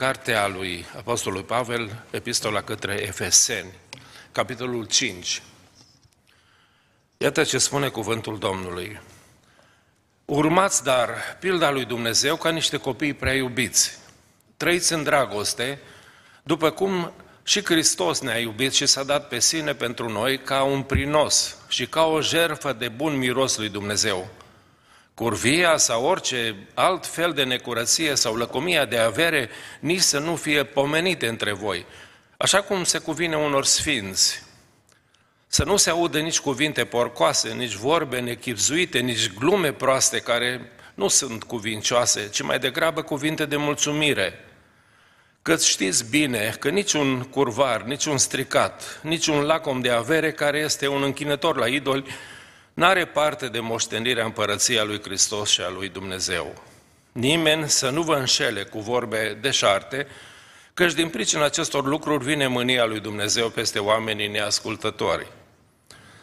Cartea lui Apostolului Pavel, Epistola către Efeseni, capitolul 5. Iată ce spune cuvântul Domnului. Urmați, dar, pilda lui Dumnezeu ca niște copii prea iubiți. Trăiți în dragoste, după cum și Hristos ne-a iubit și s-a dat pe sine pentru noi ca un prinos și ca o jerfă de bun miros lui Dumnezeu. Curvia sau orice alt fel de necurăție sau lăcomia de avere nici să nu fie pomenite între voi, așa cum se cuvine unor sfinți. Să nu se audă nici cuvinte porcoase, nici vorbe nechipzuite, nici glume proaste care nu sunt cuvincioase, ci mai degrabă cuvinte de mulțumire. Căți știți bine că niciun curvar, niciun stricat, niciun lacom de avere care este un închinător la idoli, n-are parte de moștenirea împărăției lui Hristos și a lui Dumnezeu. Nimeni să nu vă înșele cu vorbe deșarte, căci din pricina acestor lucruri vine mânia lui Dumnezeu peste oamenii neascultători.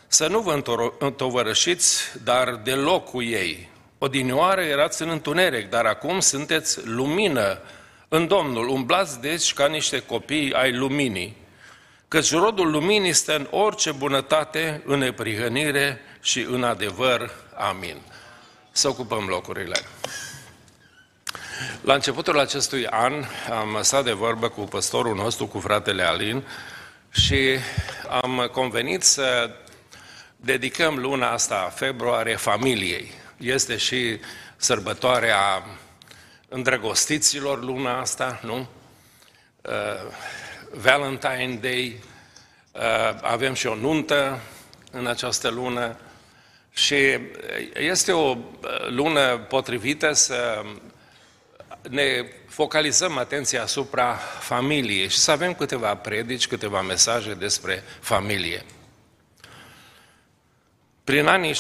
Să nu vă întovărășiți, dar deloc cu ei. Odinioară erați în întuneric, dar acum sunteți lumină în Domnul. Umblați deci ca niște copii ai luminii. Căci rodul luminii stă în orice bunătate, în neprihănire și în adevăr. Amin. Să ocupăm locurile. La începutul acestui an am stat de vorbă cu păstorul nostru, cu fratele Alin, și am convenit să dedicăm luna asta, februarie, familiei. Este și sărbătoarea îndrăgostiților luna asta, nu? Uh, Valentine Day, uh, avem și o nuntă în această lună și este o uh, lună potrivită să ne focalizăm atenția asupra familiei și să avem câteva predici, câteva mesaje despre familie. Prin anii 79-80,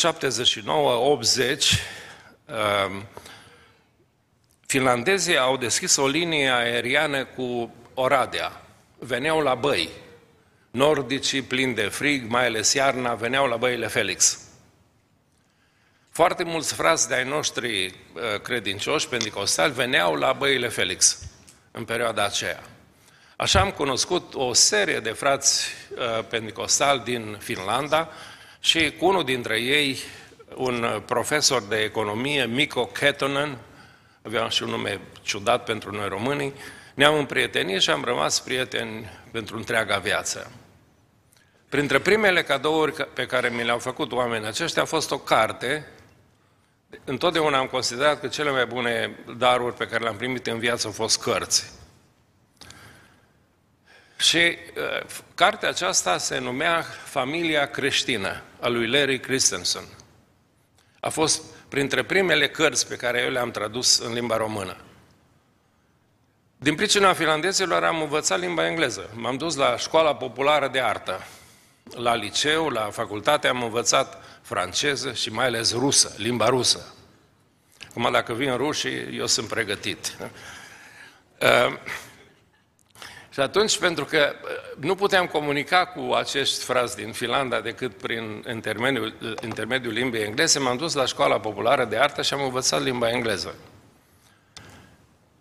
uh, finlandezii au deschis o linie aeriană cu Oradea. Veneau la băi. Nordicii plini de frig, mai ales iarna, veneau la băile Felix. Foarte mulți frați de-ai noștri uh, credincioși, pentecostali, veneau la băile Felix în perioada aceea. Așa am cunoscut o serie de frați uh, pentecostali din Finlanda și cu unul dintre ei, un profesor de economie, Mikko Ketonen, avea și un nume ciudat pentru noi românii, ne-am împrietenit și am rămas prieteni pentru întreaga viață. Printre primele cadouri pe care mi le-au făcut oamenii aceștia a fost o carte. Întotdeauna am considerat că cele mai bune daruri pe care le-am primit în viață au fost cărți. Și uh, cartea aceasta se numea Familia creștină, a lui Larry Christensen. A fost printre primele cărți pe care eu le-am tradus în limba română. Din pricina finlandezilor am învățat limba engleză. M-am dus la școala populară de artă. La liceu, la facultate am învățat franceză și mai ales rusă, limba rusă. Acum dacă vin rușii, eu sunt pregătit. Uh, și atunci, pentru că uh, nu puteam comunica cu acești frați din Finlanda decât prin intermediul, uh, intermediul limbii engleze, m-am dus la școala populară de artă și am învățat limba engleză.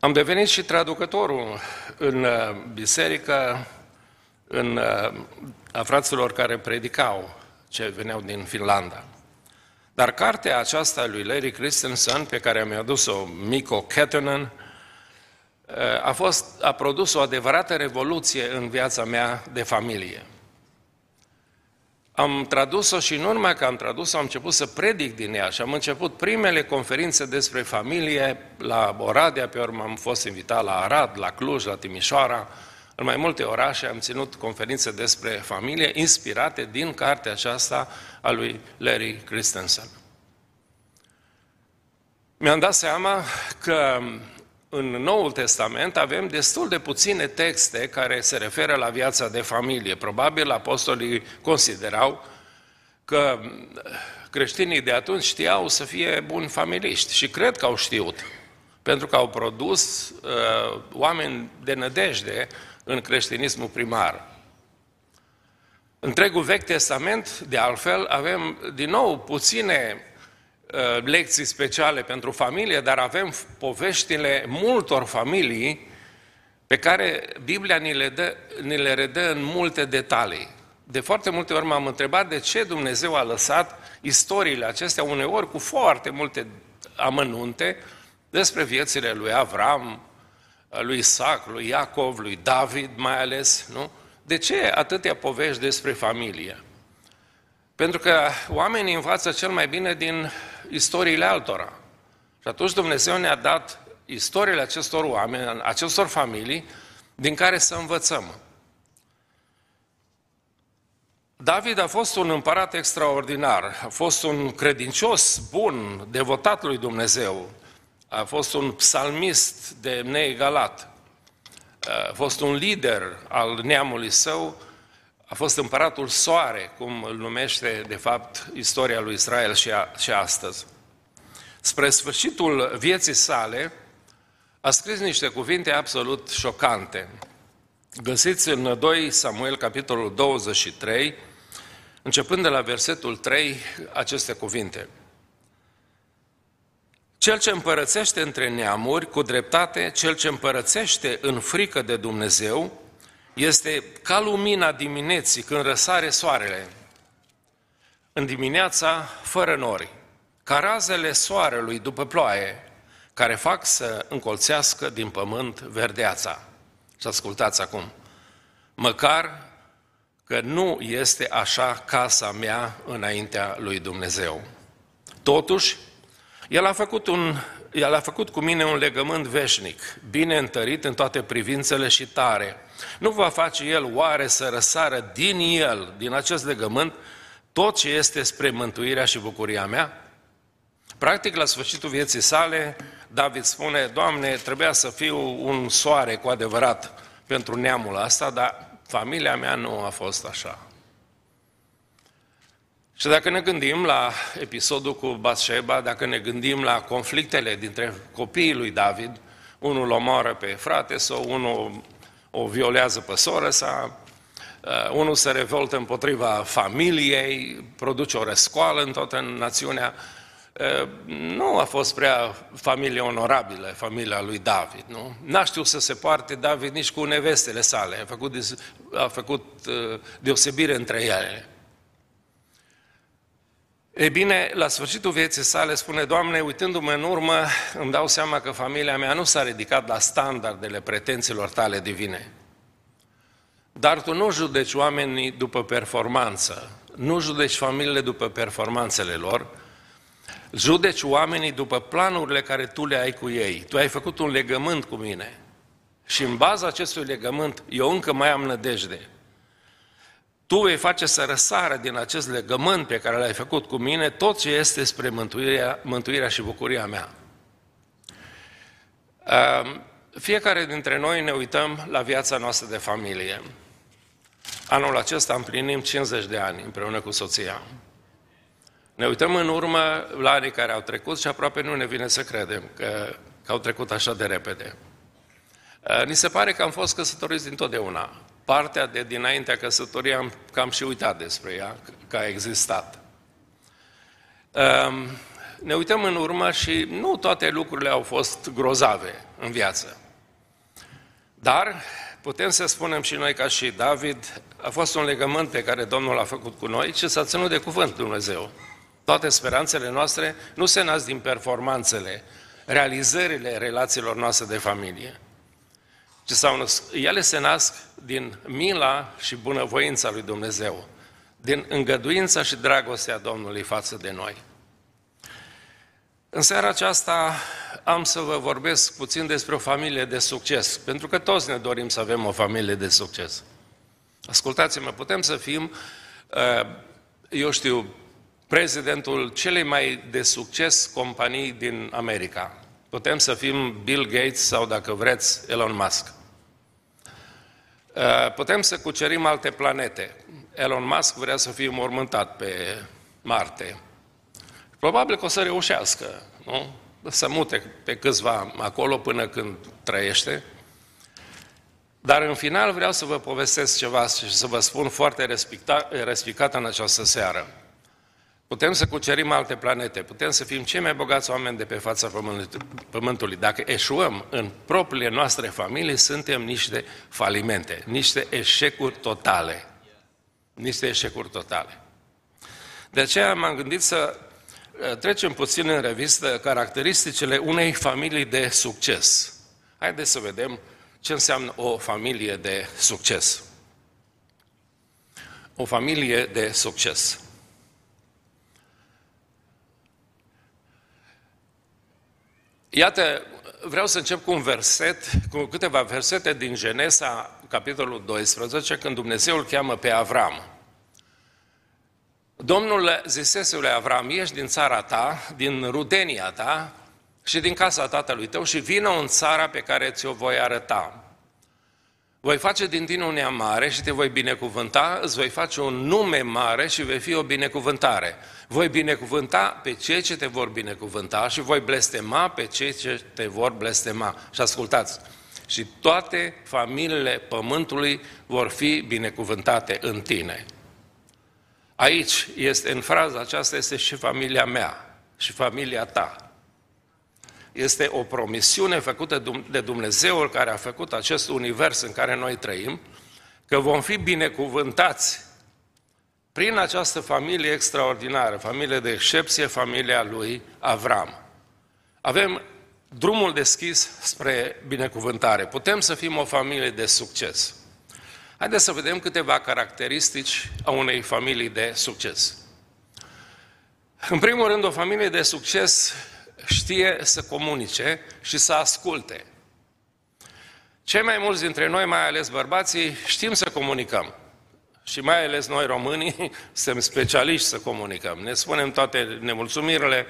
Am devenit și traducătorul în uh, biserică, în, a fraților care predicau ce veneau din Finlanda. Dar cartea aceasta lui Larry Christensen, pe care mi-a adus-o Mikko Kettunen, a, fost, a produs o adevărată revoluție în viața mea de familie. Am tradus-o și nu numai că am tradus-o, am început să predic din ea și am început primele conferințe despre familie la Oradea, pe urmă am fost invitat la Arad, la Cluj, la Timișoara, în mai multe orașe am ținut conferințe despre familie inspirate din cartea aceasta a lui Larry Christensen. Mi-am dat seama că în Noul Testament avem destul de puține texte care se referă la viața de familie. Probabil apostolii considerau că creștinii de atunci știau să fie buni familiști și cred că au știut, pentru că au produs uh, oameni de nădejde în creștinismul primar. Întregul Vechi Testament, de altfel, avem din nou puține Uh, lecții speciale pentru familie, dar avem poveștile multor familii pe care Biblia ni le, dă, ni le redă în multe detalii. De foarte multe ori m-am întrebat de ce Dumnezeu a lăsat istoriile acestea, uneori cu foarte multe amănunte, despre viețile lui Avram, lui Isaac, lui Iacov, lui David mai ales, nu? De ce atâtea povești despre familie? Pentru că oamenii învață cel mai bine din istoriile altora. Și atunci Dumnezeu ne-a dat istoriile acestor oameni, acestor familii, din care să învățăm. David a fost un împărat extraordinar, a fost un credincios bun, devotat lui Dumnezeu, a fost un psalmist de neegalat, a fost un lider al neamului său, a fost împăratul soare, cum îl numește de fapt istoria lui Israel și, a, și astăzi. Spre sfârșitul vieții sale, a scris niște cuvinte absolut șocante. Găsiți în 2 Samuel, capitolul 23, începând de la versetul 3, aceste cuvinte. Cel ce împărățește între neamuri, cu dreptate, cel ce împărățește în frică de Dumnezeu, este ca lumina dimineții când răsare soarele, în dimineața fără nori, ca razele soarelui după ploaie, care fac să încolțească din pământ verdeața. Și ascultați acum, măcar că nu este așa casa mea înaintea lui Dumnezeu. Totuși, el a făcut, un, el a făcut cu mine un legământ veșnic, bine întărit în toate privințele și tare. Nu va face el oare să răsară din el, din acest legământ, tot ce este spre mântuirea și bucuria mea? Practic, la sfârșitul vieții sale, David spune, Doamne, trebuia să fiu un soare cu adevărat pentru neamul ăsta, dar familia mea nu a fost așa. Și dacă ne gândim la episodul cu Bathsheba, dacă ne gândim la conflictele dintre copiii lui David, unul omoară pe frate sau unul o violează pe soră sa, uh, unul se revoltă împotriva familiei, produce o răscoală în toată națiunea, nu a fost prea familie onorabilă, familia lui David, nu? N-a știut să se poarte David nici cu nevestele sale, a făcut, a făcut deosebire între ele. E bine, la sfârșitul vieții sale spune, Doamne, uitându-mă în urmă, îmi dau seama că familia mea nu s-a ridicat la standardele pretențiilor tale divine. Dar tu nu judeci oamenii după performanță, nu judeci familiile după performanțele lor, Judeci oamenii după planurile care tu le ai cu ei. Tu ai făcut un legământ cu mine. Și în baza acestui legământ, eu încă mai am nădejde. Tu vei face să răsară din acest legământ pe care l-ai făcut cu mine tot ce este spre mântuirea, mântuirea și bucuria mea. Fiecare dintre noi ne uităm la viața noastră de familie. Anul acesta împlinim 50 de ani împreună cu soția. Ne uităm în urmă la anii care au trecut și aproape nu ne vine să credem că, că au trecut așa de repede. Uh, ni se pare că am fost căsătoriți dintotdeauna. Partea de dinaintea căsătoriei am cam și uitat despre ea, că a existat. Um, ne uităm în urmă și nu toate lucrurile au fost grozave în viață. Dar putem să spunem și noi ca și David, a fost un legământ pe care Domnul a făcut cu noi și s-a ținut de cuvânt Dumnezeu. Toate speranțele noastre nu se nasc din performanțele, realizările relațiilor noastre de familie, ci sau ele se nasc din mila și bunăvoința lui Dumnezeu, din îngăduința și dragostea Domnului față de noi. În seara aceasta am să vă vorbesc puțin despre o familie de succes, pentru că toți ne dorim să avem o familie de succes. Ascultați-mă, putem să fim, uh, eu știu, prezidentul celei mai de succes companii din America. Putem să fim Bill Gates sau, dacă vreți, Elon Musk. Uh, putem să cucerim alte planete. Elon Musk vrea să fie mormântat pe Marte. Probabil că o să reușească, nu? Să mute pe câțiva acolo până când trăiește. Dar în final vreau să vă povestesc ceva și să vă spun foarte respicat în această seară. Putem să cucerim alte planete, putem să fim cei mai bogați oameni de pe fața Pământului. Dacă eșuăm în propriile noastre familii, suntem niște falimente, niște eșecuri totale. Niște eșecuri totale. De aceea m-am gândit să uh, trecem puțin în revistă caracteristicile unei familii de succes. Haideți să vedem ce înseamnă o familie de succes. O familie de succes. Iată, vreau să încep cu un verset, cu câteva versete din Genesa, capitolul 12, când Dumnezeu îl cheamă pe Avram. Domnul zisese lui Avram, ieși din țara ta, din rudenia ta și din casa tatălui tău și vină în țara pe care ți-o voi arăta. Voi face din tine un neam mare și te voi binecuvânta, îți voi face un nume mare și vei fi o binecuvântare. Voi binecuvânta pe cei ce te vor binecuvânta și voi blestema pe cei ce te vor blestema. Și ascultați, și toate familiile pământului vor fi binecuvântate în tine. Aici este, în fraza aceasta, este și familia mea și familia ta. Este o promisiune făcută de Dumnezeul care a făcut acest univers în care noi trăim, că vom fi binecuvântați prin această familie extraordinară, familie de excepție, familia lui Avram. Avem drumul deschis spre binecuvântare. Putem să fim o familie de succes. Haideți să vedem câteva caracteristici a unei familii de succes. În primul rând, o familie de succes știe să comunice și să asculte. Cei mai mulți dintre noi, mai ales bărbații, știm să comunicăm. Și mai ales noi românii suntem specialiști să comunicăm. Ne spunem toate nemulțumirile,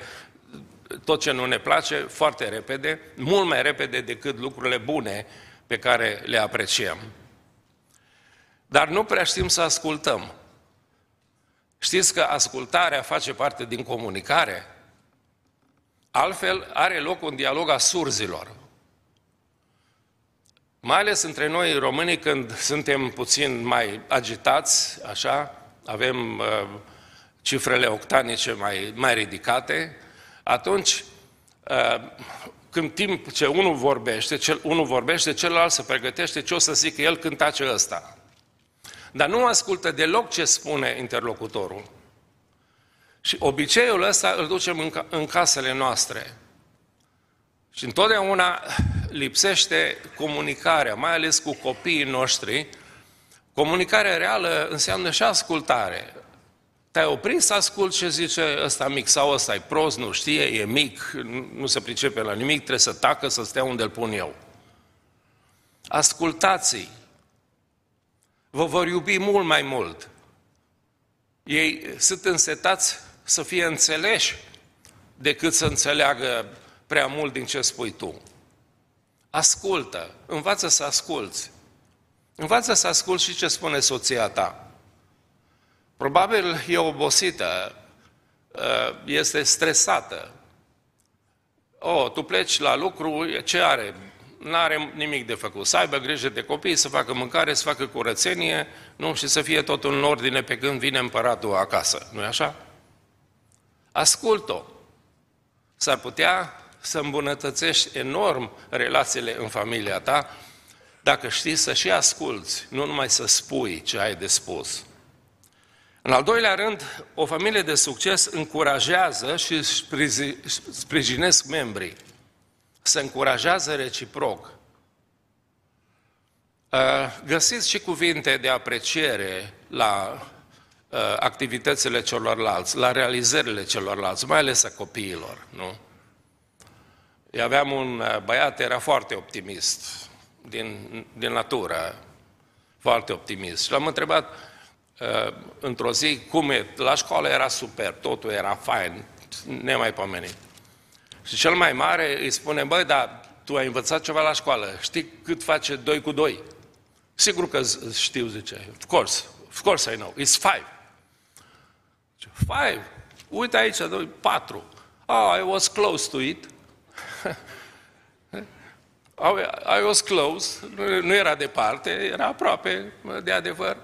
tot ce nu ne place, foarte repede, mult mai repede decât lucrurile bune pe care le apreciem. Dar nu prea știm să ascultăm. Știți că ascultarea face parte din comunicare? Altfel, are loc un dialog a surzilor. Mai ales între noi românii, când suntem puțin mai agitați, așa, avem uh, cifrele octanice mai, mai ridicate, atunci, uh, când timp ce unul vorbește, cel, unul vorbește, celălalt se pregătește ce o să zică el când tace ăsta. Dar nu ascultă deloc ce spune interlocutorul. Și obiceiul ăsta îl ducem în, în casele noastre. Și întotdeauna lipsește comunicarea, mai ales cu copiii noștri. Comunicarea reală înseamnă și ascultare. Te-ai oprit să ascult ce zice ăsta mic sau ăsta e prost, nu știe, e mic, nu se pricepe la nimic, trebuie să tacă, să stea unde îl pun eu. Ascultați-i. Vă vor iubi mult mai mult. Ei sunt însetați să fie înțeleși decât să înțeleagă prea mult din ce spui tu. Ascultă, învață să asculți. Învață să asculți și ce spune soția ta. Probabil e obosită, uh, este stresată. O, tu pleci la lucru, ce are? Nu are nimic de făcut. Să aibă grijă de copii, să facă mâncare, să facă curățenie, nu? Și să fie totul în ordine pe când vine împăratul acasă. nu e așa? Ascult-o. S-ar putea să îmbunătățești enorm relațiile în familia ta dacă știi să și asculți, nu numai să spui ce ai de spus. În al doilea rând, o familie de succes încurajează și sprijinesc membrii. Se încurajează reciproc. Găsiți și cuvinte de apreciere la Uh, activitățile celorlalți, la realizările celorlalți, mai ales a copiilor, nu? Eu aveam un uh, băiat, era foarte optimist, din, din natură, foarte optimist. Și l-am întrebat uh, într-o zi cum e, la școală era super, totul era fain, nemaipomenit. Și cel mai mare îi spune, băi, dar tu ai învățat ceva la școală, știi cât face 2 cu 2? Sigur că știu, zice, of course, of course I know, it's five. Five. Uite aici, doi, patru. Oh, I was close to it. I was close, nu era departe, era aproape de adevăr.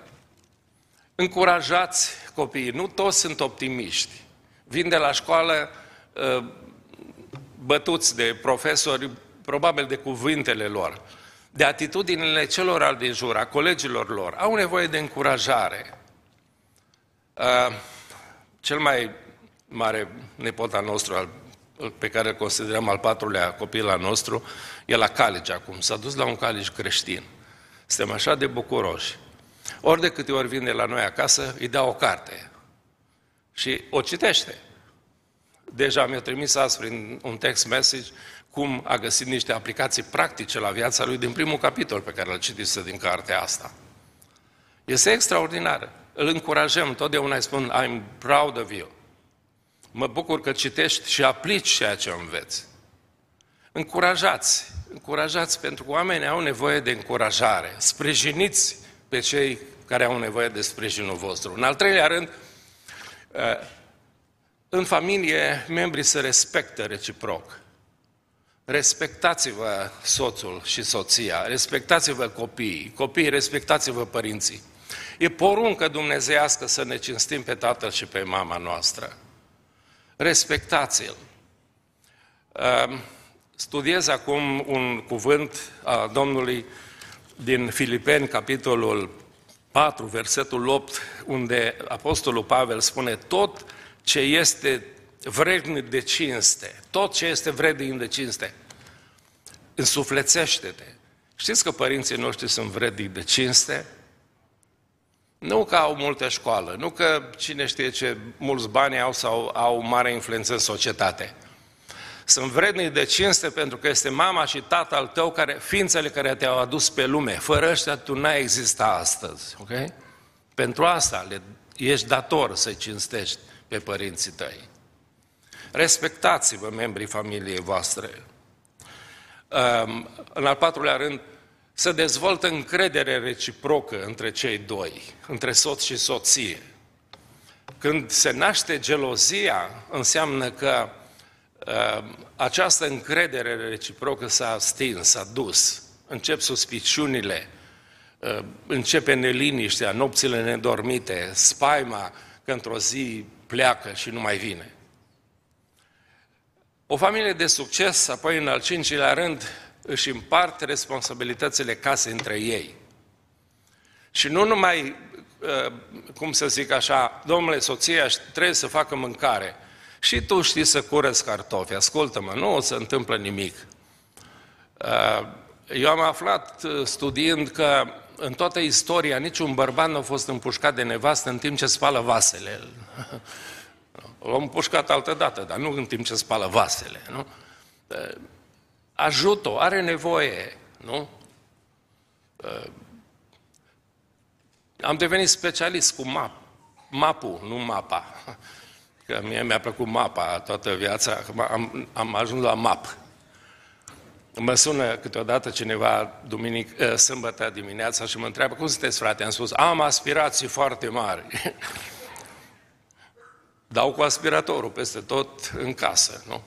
Încurajați copiii, nu toți sunt optimiști. vin de la școală uh, bătuți de profesori, probabil de cuvintele lor, de atitudinile celor din jur, a colegilor lor, au nevoie de încurajare. Uh, cel mai mare nepot al nostru, pe care îl considerăm al patrulea copil al nostru, e la college acum, s-a dus la un college creștin. Suntem așa de bucuroși. Ori de câte ori vine la noi acasă, îi dau o carte și o citește. Deja mi-a trimis azi prin un text message cum a găsit niște aplicații practice la viața lui din primul capitol pe care îl citise din cartea asta. Este extraordinar. Îl încurajăm, totdeauna îi spun, I'm proud of you. Mă bucur că citești și aplici ceea ce înveți. Încurajați, încurajați pentru că oamenii au nevoie de încurajare. Sprijiniți pe cei care au nevoie de sprijinul vostru. În al treilea rând, eh, în familie, membrii se respectă reciproc. Respectați-vă soțul și soția, respectați-vă copiii, copiii respectați-vă părinții. E poruncă dumnezeiască să ne cinstim pe tatăl și pe mama noastră. Respectați-l. Ehm, studiez acum un cuvânt a Domnului din Filipeni, capitolul 4, versetul 8, unde Apostolul Pavel spune tot ce este vrednic de cinste, tot ce este vrednic de cinste, însuflețește-te. Știți că părinții noștri sunt vrednici de cinste? Nu că au multă școală, nu că cine știe ce mulți bani au sau au mare influență în societate. Sunt vrednici de cinste pentru că este mama și tata al tău, care, ființele care te-au adus pe lume. Fără ăștia tu n-ai exista astăzi. ok? Pentru asta le, ești dator să-i cinstești pe părinții tăi. Respectați-vă membrii familiei voastre. În al patrulea rând, să dezvoltă încredere reciprocă între cei doi, între soț și soție. Când se naște gelozia, înseamnă că uh, această încredere reciprocă s-a stins, s-a dus. Încep suspiciunile, uh, începe neliniștea, nopțile nedormite, spaima că într-o zi pleacă și nu mai vine. O familie de succes, apoi în al cincilea rând, își împart responsabilitățile casei între ei. Și nu numai, uh, cum să zic așa, domnule, soția trebuie să facă mâncare. Și tu știi să curăți cartofi, ascultă-mă, nu o să întâmplă nimic. Uh, eu am aflat, uh, studiind, că în toată istoria niciun bărbat nu a fost împușcat de nevastă în timp ce spală vasele. L-am împușcat altă dată, dar nu în timp ce spală vasele. Nu? Ajută are nevoie, nu? Uh, am devenit specialist cu map, mapul, nu mapa. Că mie mi-a plăcut mapa toată viața, am, am ajuns la map. Mă sună câteodată cineva duminic, uh, sâmbătă dimineața și mă întreabă, cum sunteți frate? Am spus, am aspirații foarte mari. Dau cu aspiratorul peste tot în casă, nu?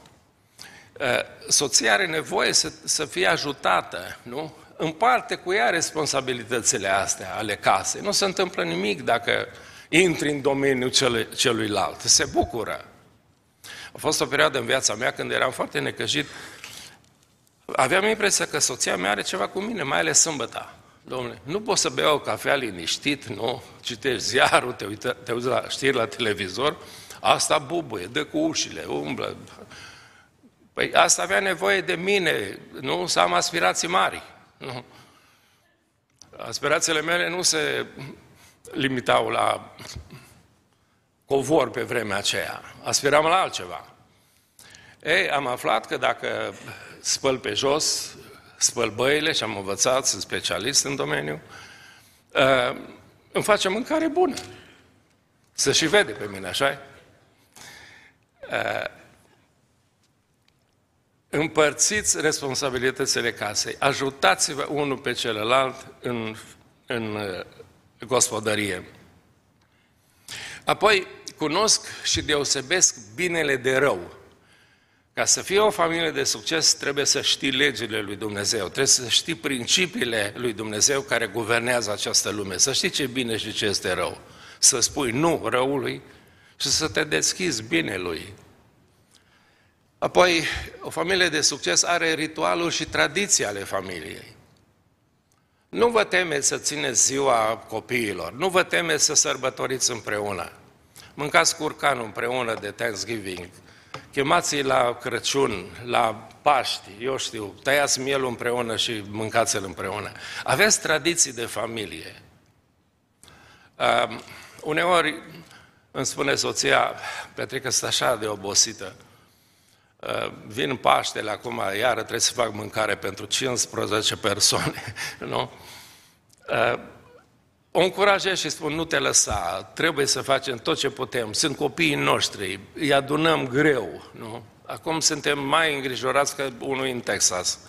Eh, soția are nevoie să, să fie ajutată, nu? Împarte cu ea responsabilitățile astea ale casei. Nu se întâmplă nimic dacă intri în domeniul celuilalt. Se bucură. A fost o perioadă în viața mea când eram foarte necăjit. Aveam impresia că soția mea are ceva cu mine, mai ales sâmbăta. Domnule, nu poți să beau o cafea liniștit, nu? Citești ziarul, te, uită, te uiți la știri la televizor, asta bubuie, dă cu ușile, umblă, Păi asta avea nevoie de mine, nu să am aspirații mari. Nu. Aspirațiile mele nu se limitau la covor pe vremea aceea. Aspiram la altceva. Ei, am aflat că dacă spăl pe jos, spăl băile și am învățat, sunt specialist în domeniu, uh, îmi face mâncare bună. Să și vede pe mine, așa uh, împărțiți responsabilitățile casei, ajutați-vă unul pe celălalt în, în uh, gospodărie. Apoi, cunosc și deosebesc binele de rău. Ca să fie o familie de succes, trebuie să știi legile lui Dumnezeu, trebuie să știi principiile lui Dumnezeu care guvernează această lume, să știi ce e bine și ce este rău. Să spui nu răului și să te deschizi bine lui. Apoi, o familie de succes are ritualuri și tradiții ale familiei. Nu vă temeți să țineți ziua copiilor, nu vă temeți să sărbătoriți împreună. Mâncați curcanul împreună de Thanksgiving, chemați-i la Crăciun, la Paști, eu știu, tăiați mielul împreună și mâncați-l împreună. Aveți tradiții de familie. Uh, uneori îmi spune soția, Petrică, sunt așa de obosită. Uh, vin Paștele acum, iară trebuie să fac mâncare pentru 15 persoane, nu? Uh, o încurajez și spun, nu te lăsa, trebuie să facem tot ce putem, sunt copiii noștri, îi adunăm greu, nu? Acum suntem mai îngrijorați că unul în Texas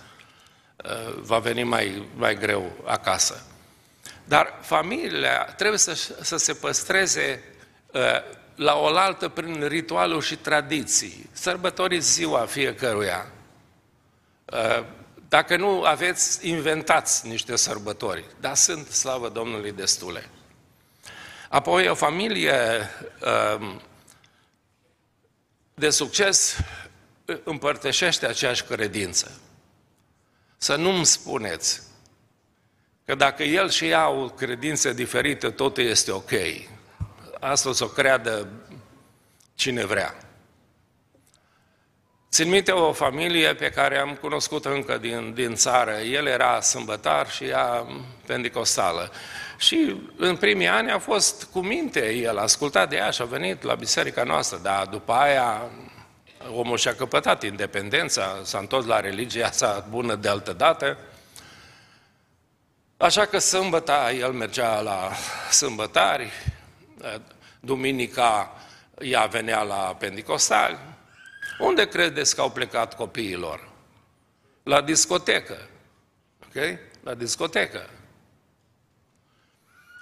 uh, va veni mai, mai greu acasă. Dar familia trebuie să, să se păstreze uh, la oaltă prin ritualuri și tradiții. Sărbătoriți ziua fiecăruia. Uh, dacă nu aveți, inventați niște sărbători. Dar sunt, slavă Domnului, destule. Apoi, o familie um, de succes împărtășește aceeași credință. Să nu-mi spuneți că dacă el și ea au credințe diferite, totul este ok. Asta o să o creadă cine vrea. Țin minte o familie pe care am cunoscut încă din, din țară. El era sâmbătar și ea pentecostală. Și în primii ani a fost cu minte, el a ascultat de ea și a venit la biserica noastră, dar după aia omul și-a căpătat independența, s-a întors la religia sa bună de altă dată. Așa că sâmbăta el mergea la sâmbătari, duminica ea venea la pentecostali, unde credeți că au plecat copiilor? La discotecă. Ok? La discotecă.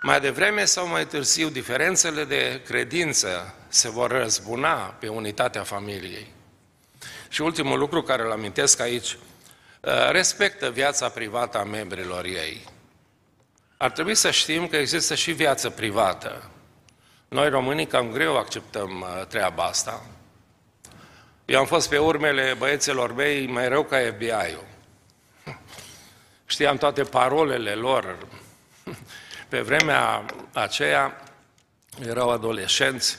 Mai devreme sau mai târziu, diferențele de credință se vor răzbuna pe unitatea familiei. Și ultimul lucru care îl amintesc aici, uh, respectă viața privată a membrilor ei. Ar trebui să știm că există și viață privată. Noi românii cam greu acceptăm uh, treaba asta. Eu am fost pe urmele băieților mei mai rău ca FBI-ul. Știam toate parolele lor. Pe vremea aceea erau adolescenți.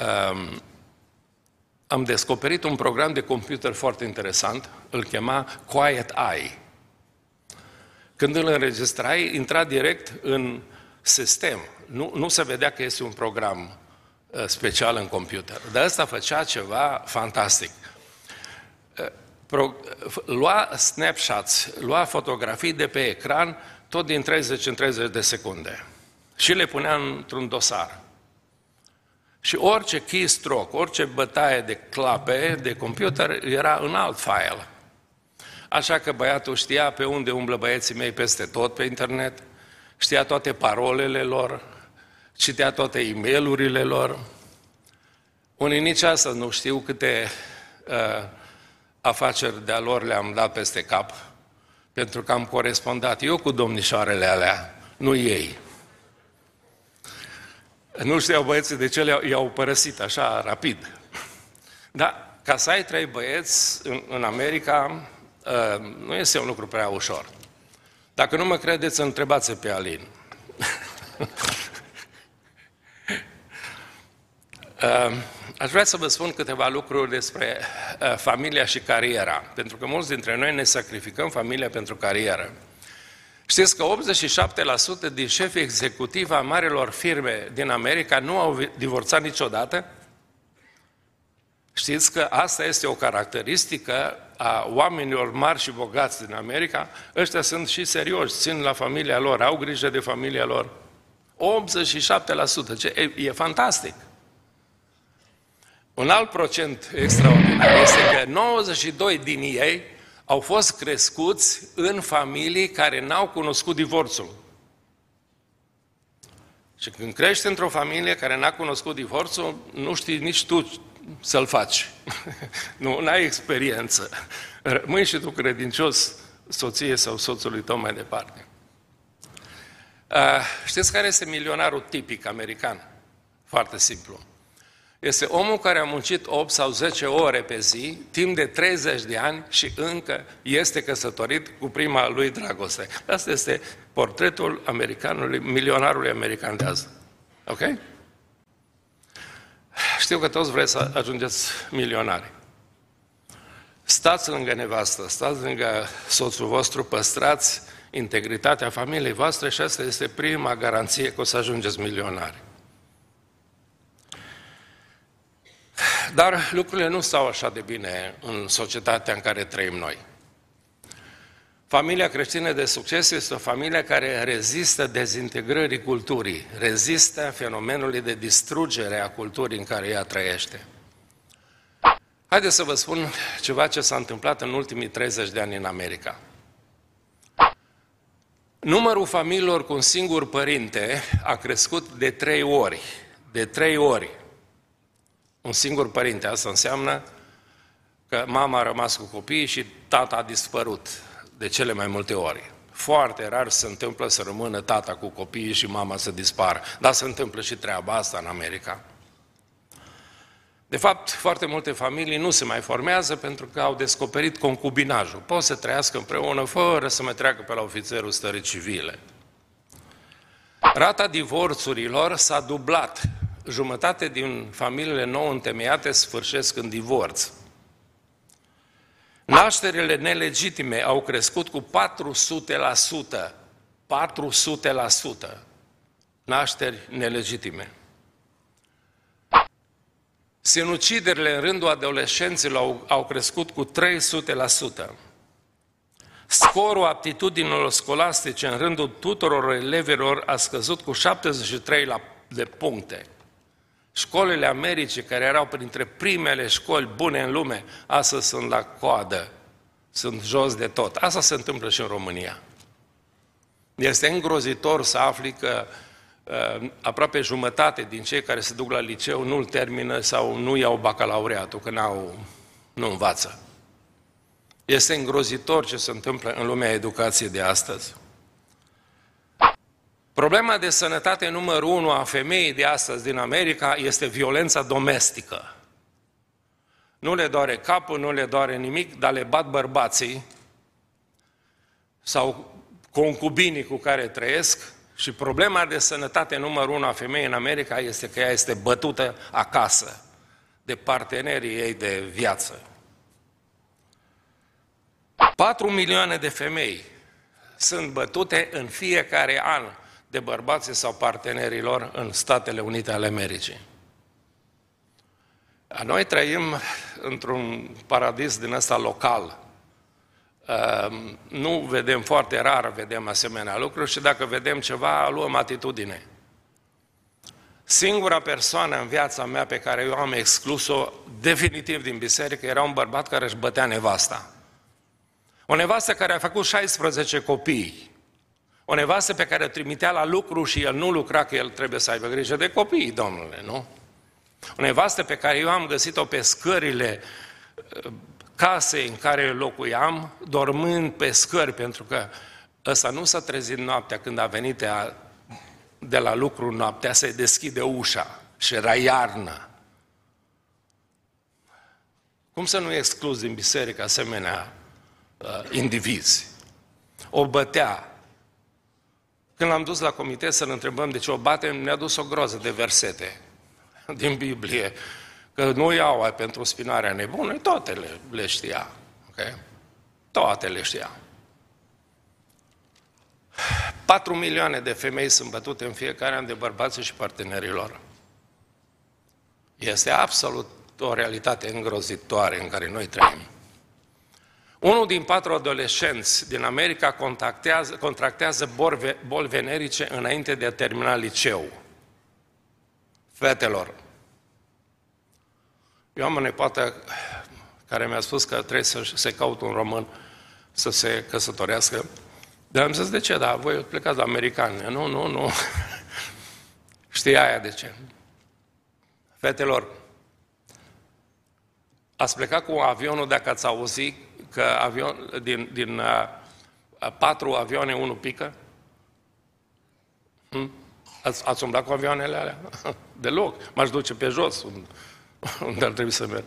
Um, am descoperit un program de computer foarte interesant, îl chema Quiet Eye. Când îl înregistrai, intra direct în sistem. Nu, nu se vedea că este un program Uh, special în computer. Dar ăsta făcea ceva fantastic. Uh, pro, lua snapshots, lua fotografii de pe ecran, tot din 30 în 30 de secunde. Și le punea într-un dosar. Și orice keystroke, orice bătaie de clape de computer era în alt file. Așa că băiatul știa pe unde umblă băieții mei peste tot pe internet, știa toate parolele lor, citea toate e mail lor. Unii nici asta nu știu câte uh, afaceri de-a lor le-am dat peste cap, pentru că am corespondat eu cu domnișoarele alea, nu ei. Nu știau băieții de ce i-au părăsit așa rapid. Dar ca să ai trei băieți în, în America, uh, nu este un lucru prea ușor. Dacă nu mă credeți, întrebați pe Alin. Ehm, aș vrea să vă spun câteva lucruri despre eh, familia și cariera, pentru că mulți dintre noi ne sacrificăm familia pentru carieră. Știți că 87% din șefii executivi a marilor firme din America nu au divorțat niciodată? Știți că asta este o caracteristică a oamenilor mari și bogați din America? Ăștia sunt și serioși, țin la familia lor, au grijă de familia lor. 87%, ce, e, e fantastic. Un alt procent extraordinar este că 92 din ei au fost crescuți în familii care n-au cunoscut divorțul. Și când crești într-o familie care n-a cunoscut divorțul, nu știi nici tu să-l faci. nu ai experiență. Rămâi și tu credincios soției sau soțului tău mai departe. Uh, știți care este milionarul tipic american? Foarte simplu. Este omul care a muncit 8 sau 10 ore pe zi, timp de 30 de ani și încă este căsătorit cu prima lui dragoste. Asta este portretul americanului, milionarului american de azi. Ok? Știu că toți vreți să ajungeți milionari. Stați lângă nevastă, stați lângă soțul vostru, păstrați integritatea familiei voastre și asta este prima garanție că o să ajungeți milionari. Dar lucrurile nu stau așa de bine în societatea în care trăim noi. Familia creștină de succes este o familie care rezistă dezintegrării culturii, rezistă fenomenului de distrugere a culturii în care ea trăiește. Haideți să vă spun ceva ce s-a întâmplat în ultimii 30 de ani în America. Numărul familiilor cu un singur părinte a crescut de trei ori. De trei ori. Un singur părinte. Asta înseamnă că mama a rămas cu copiii și tata a dispărut de cele mai multe ori. Foarte rar se întâmplă să rămână tata cu copiii și mama să dispară. Dar se întâmplă și treaba asta în America. De fapt, foarte multe familii nu se mai formează pentru că au descoperit concubinajul. Pot să trăiască împreună fără să mai treacă pe la ofițerul stării civile. Rata divorțurilor s-a dublat. Jumătate din familiile nou întemeiate sfârșesc în divorț. Nașterile nelegitime au crescut cu 400%. 400%. Nașteri nelegitime. Sinuciderile în rândul adolescenților au, au crescut cu 300%. Scorul aptitudinilor scolastice în rândul tuturor elevilor a scăzut cu 73 de puncte. Școlile Americii, care erau printre primele școli bune în lume, astăzi sunt la coadă, sunt jos de tot. Asta se întâmplă și în România. Este îngrozitor să afli că uh, aproape jumătate din cei care se duc la liceu nu-l termină sau nu iau bacalaureatul, că n-au, nu învață. Este îngrozitor ce se întâmplă în lumea educației de astăzi. Problema de sănătate numărul unu a femeii de astăzi din America este violența domestică. Nu le doare capul, nu le doare nimic, dar le bat bărbații sau concubinii cu care trăiesc și problema de sănătate numărul unu a femeii în America este că ea este bătută acasă de partenerii ei de viață. 4 milioane de femei sunt bătute în fiecare an de bărbații sau partenerilor în Statele Unite ale Americii. Noi trăim într-un paradis din ăsta local. Ehm, nu vedem foarte rar, vedem asemenea lucruri și dacă vedem ceva, luăm atitudine. Singura persoană în viața mea pe care eu am exclus-o definitiv din biserică era un bărbat care își bătea nevasta. O nevastă care a făcut 16 copii, o nevastă pe care o trimitea la lucru și el nu lucra, că el trebuie să aibă grijă de copii, domnule, nu? O nevastă pe care eu am găsit-o pe scările uh, casei în care locuiam, dormând pe scări, pentru că ăsta nu s-a trezit noaptea când a venit ea de la lucru noaptea să-i deschide ușa și era iarnă. Cum să nu exclus din biserică asemenea uh, indivizi? O bătea, când l-am dus la comitet să-l întrebăm de ce o batem, ne-a dus o groză de versete din Biblie, că nu iau pentru spinarea nebună, toate le, le știa. Okay? Toate le știa. 4 milioane de femei sunt bătute în fiecare an de bărbații și partenerilor. Este absolut o realitate îngrozitoare în care noi trăim. Unul din patru adolescenți din America contractează, contractează boli venerice înainte de a termina liceu. Fetelor. Eu am o nepoată care mi-a spus că trebuie să se caut un român să se căsătorească. Dar am zis, de ce? Da, voi plecați la americani. Nu, nu, nu. Știi aia de ce. Fetelor, ați plecat cu avionul dacă ați auzit că avion, din, din uh, patru avioane, unul pică? Hm? Ați, ați umblat cu avioanele alea? Deloc. M-aș duce pe jos, unde, unde ar trebui să merg.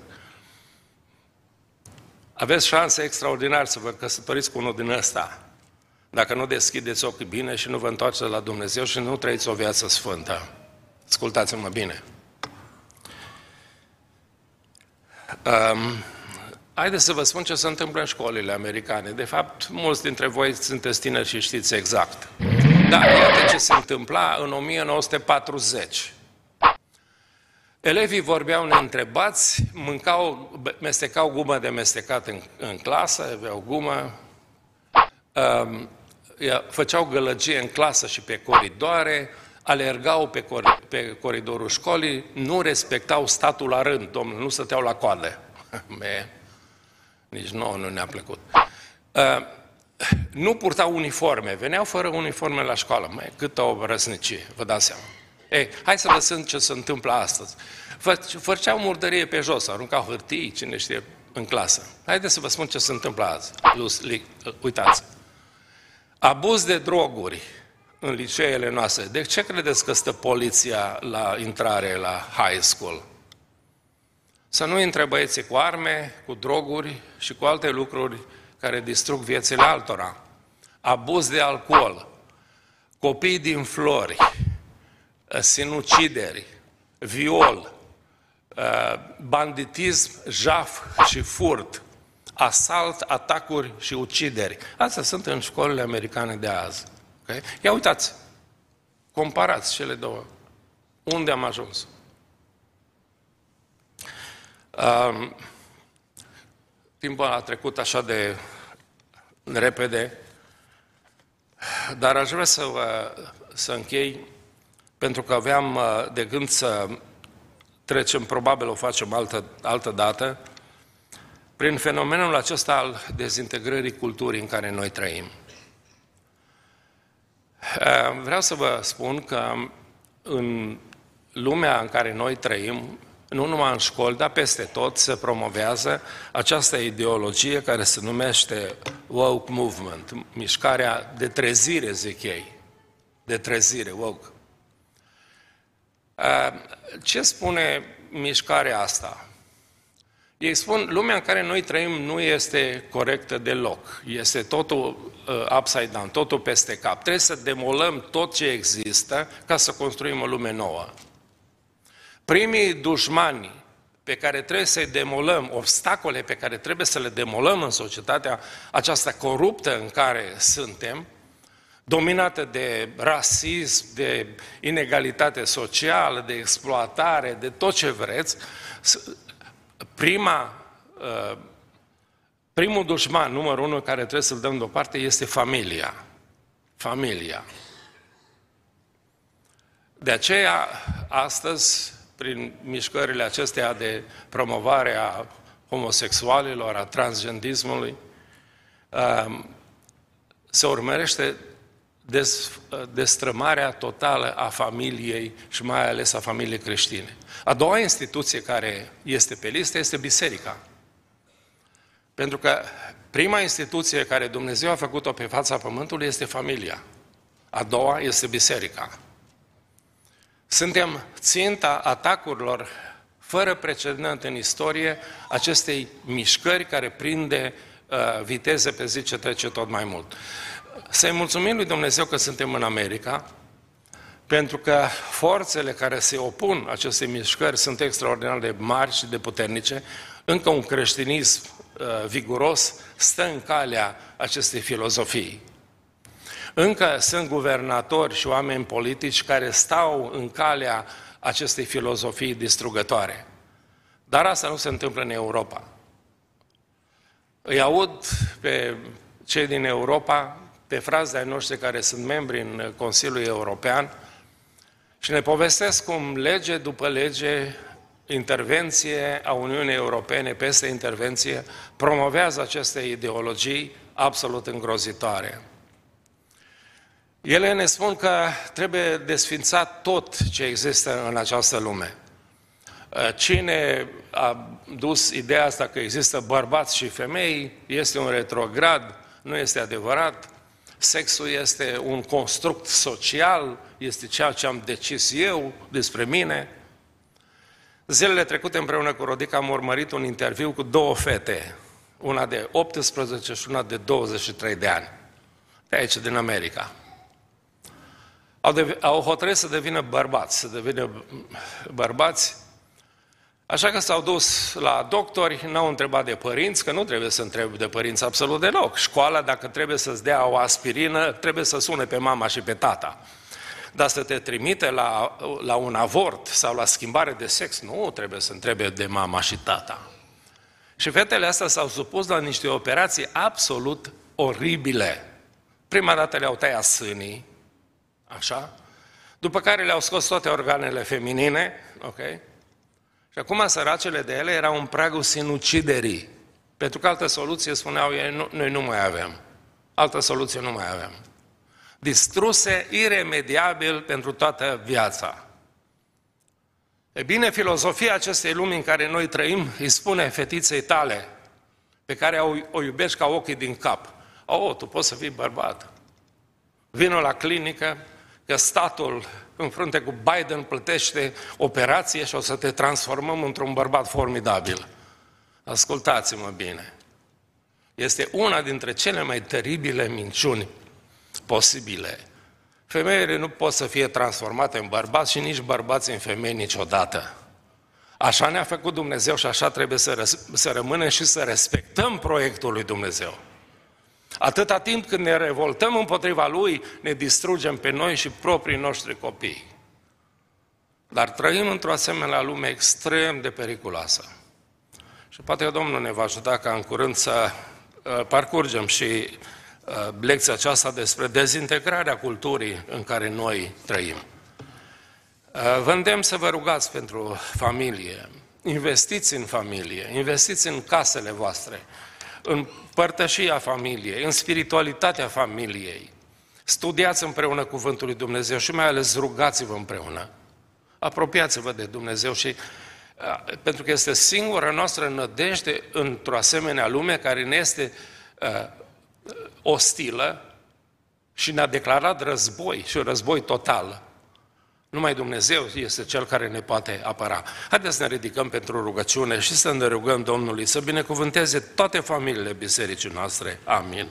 Aveți șanse extraordinare să vă căsătoriți cu unul din ăsta. Dacă nu deschideți ochii bine și nu vă întoarceți la Dumnezeu și nu trăiți o viață sfântă. Ascultați-mă bine. Um, haideți să vă spun ce se întâmplă în școlile americane. De fapt, mulți dintre voi sunteți tineri și știți exact. Dar iată ce se întâmpla în 1940. Elevii vorbeau neîntrebați, mâncau, mestecau gumă de mestecat în, în clasă, aveau gumă, um, făceau gălăgie în clasă și pe coridoare, alergau pe, cor, pe coridorul școlii, nu respectau statul la rând, domnule, nu stăteau la coadă. Me, nici nouă nu ne-a plăcut. Uh, nu purtau uniforme, veneau fără uniforme la școală. Mai câtă o răsnicie, vă dați seama. Ei, hai să vă ce se întâmplă astăzi. Făceau murdărie pe jos, aruncau hârtii, cine știe, în clasă. Haideți să vă spun ce se întâmplă azi. Uitați. Abuz de droguri în liceele noastre. De ce credeți că stă poliția la intrare la high school? Să nu intre băieții cu arme, cu droguri și cu alte lucruri care distrug viețile altora. Abuz de alcool, copii din flori, sinucideri, viol, banditism, jaf și furt, asalt, atacuri și ucideri. Astea sunt în școlile americane de azi. Okay? Ia uitați, comparați cele două. Unde am ajuns? Um, timpul a trecut așa de repede, dar aș vrea să, vă, să închei, pentru că aveam uh, de gând să trecem, probabil o facem altă, altă dată, prin fenomenul acesta al dezintegrării culturii în care noi trăim. Uh, vreau să vă spun că în lumea în care noi trăim, nu numai în școli, dar peste tot se promovează această ideologie care se numește woke movement, mișcarea de trezire, zic ei, de trezire, woke. Uh, ce spune mișcarea asta? Ei spun, lumea în care noi trăim nu este corectă deloc. Este totul uh, upside down, totul peste cap. Trebuie să demolăm tot ce există ca să construim o lume nouă. Primii dușmani pe care trebuie să-i demolăm, obstacole pe care trebuie să le demolăm în societatea aceasta coruptă în care suntem, dominată de rasism, de inegalitate socială, de exploatare, de tot ce vreți, prima, uh, primul dușman, numărul unu, care trebuie să-l dăm deoparte, este familia. Familia. De aceea, astăzi, prin mișcările acestea de promovare a homosexualilor, a transgendismului, um, se urmărește destrămarea totală a familiei și mai ales a familiei creștine. A doua instituție care este pe listă este biserica. Pentru că prima instituție care Dumnezeu a făcut-o pe fața pământului este familia. A doua este biserica. Suntem ținta atacurilor fără precedent în istorie acestei mișcări care prinde uh, viteze pe zi ce trece tot mai mult. Să-i mulțumim lui Dumnezeu că suntem în America, pentru că forțele care se opun acestei mișcări sunt extraordinar de mari și de puternice. Încă un creștinism uh, viguros stă în calea acestei filozofii. Încă sunt guvernatori și oameni politici care stau în calea acestei filozofii distrugătoare. Dar asta nu se întâmplă în Europa. Îi aud pe cei din Europa, pe frazi de-ai noștri care sunt membri în Consiliul European și ne povestesc cum lege după lege, intervenție a Uniunii Europene peste intervenție, promovează aceste ideologii absolut îngrozitoare. Ele ne spun că trebuie desfințat tot ce există în această lume. Uh, cine a dus ideea asta că există bărbați și femei este un retrograd, nu este adevărat. Sexul este un construct social, este ceea ce am decis eu despre mine. Zilele trecute împreună cu Rodica am urmărit un interviu cu două fete, una de 18 și una de 23 de ani, de aici, din America. Au, de, au hotărât să devină bărbați, să devină bărbați Așa că s-au dus la doctori, n-au întrebat de părinți, că nu trebuie să întrebi de părinți absolut deloc. Școala, dacă trebuie să-ți dea o aspirină, trebuie să sune pe mama și pe tata. Dar să te trimite la, la un avort sau la schimbare de sex, nu trebuie să întrebe de mama și tata. Și fetele astea s-au supus la niște operații absolut oribile. Prima dată le-au tăiat sânii, așa, după care le-au scos toate organele feminine, ok? Și acum săracele de ele erau în pragul sinuciderii. Pentru că altă soluție, spuneau ei, nu, noi nu mai avem. Altă soluție nu mai avem. Distruse iremediabil pentru toată viața. E bine, filozofia acestei lumi în care noi trăim îi spune fetiței tale, pe care o, o iubești ca ochii din cap. Oh, tu poți să fii bărbat. Vino la clinică, că statul în frunte cu Biden plătește operație și o să te transformăm într-un bărbat formidabil. Ascultați-mă bine. Este una dintre cele mai teribile minciuni posibile. Femeile nu pot să fie transformate în bărbați și nici bărbați în femei niciodată. Așa ne-a făcut Dumnezeu și așa trebuie să, răs- să rămânem și să respectăm proiectul lui Dumnezeu. Atâta timp când ne revoltăm împotriva Lui, ne distrugem pe noi și proprii noștri copii. Dar trăim într-o asemenea lume extrem de periculoasă. Și poate că Domnul ne va ajuta ca în curând să uh, parcurgem și uh, lecția aceasta despre dezintegrarea culturii în care noi trăim. Uh, vă îndemn să vă rugați pentru familie, investiți în familie, investiți în casele voastre, în părtășia familiei, în spiritualitatea familiei. Studiați împreună Cuvântul lui Dumnezeu și mai ales rugați-vă împreună. Apropiați-vă de Dumnezeu și pentru că este singura noastră nădejde într-o asemenea lume care ne este uh, ostilă și ne-a declarat război și război total. Numai Dumnezeu este Cel care ne poate apăra. Haideți să ne ridicăm pentru rugăciune și să ne rugăm Domnului să binecuvânteze toate familiile bisericii noastre. Amin.